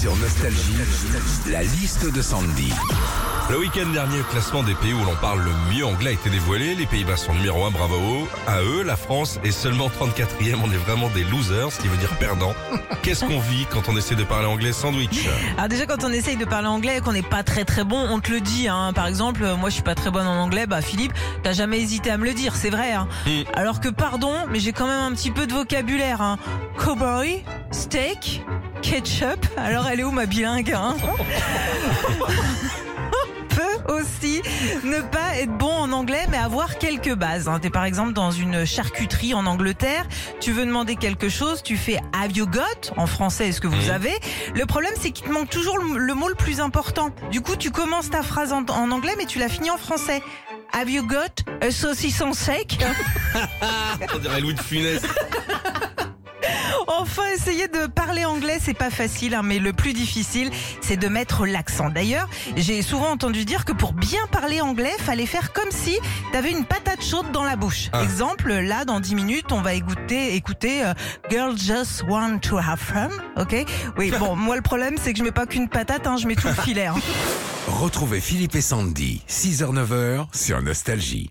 Sur Nostalgie, la liste de Sandy. Le week-end dernier, le classement des pays où l'on parle le mieux anglais a été dévoilé. Les Pays-Bas sont numéro 1, bravo à eux. La France est seulement 34e. On est vraiment des losers, ce qui veut dire perdants. Qu'est-ce qu'on vit quand on essaie de parler anglais sandwich? Alors déjà quand on essaye de parler anglais et qu'on n'est pas très très bon, on te le dit. Hein. Par exemple, euh, moi je suis pas très bonne en anglais, bah Philippe, t'as jamais hésité à me le dire, c'est vrai. Hein. Mm. Alors que pardon, mais j'ai quand même un petit peu de vocabulaire. Hein. Cowboy, steak, ketchup. Alors elle est où ma bilingue hein? Peut aussi ne pas être bon en anglais, mais avoir quelques bases. Hein. T'es par exemple dans une charcuterie en Angleterre, tu veux demander quelque chose, tu fais Have you got? En français, est-ce que vous Mhm. avez? Le problème, c'est qu'il te manque toujours le, le mot le plus important. Du coup, tu commences ta phrase en, en anglais, mais tu la finis en français. Have you got a saucisson sec? On dirait Louis de Funès. Enfin, essayer de parler anglais, c'est pas facile, hein, mais le plus difficile, c'est de mettre l'accent. D'ailleurs, j'ai souvent entendu dire que pour bien parler anglais, fallait faire comme si t'avais une patate chaude dans la bouche. Ah. Exemple, là, dans 10 minutes, on va écouter, écouter euh, Girl Just Want to Have Fun, ok? Oui, bon, moi le problème, c'est que je mets pas qu'une patate, hein, je mets tout le filet. hein. Retrouvez Philippe et Sandy, 6h-9h sur Nostalgie.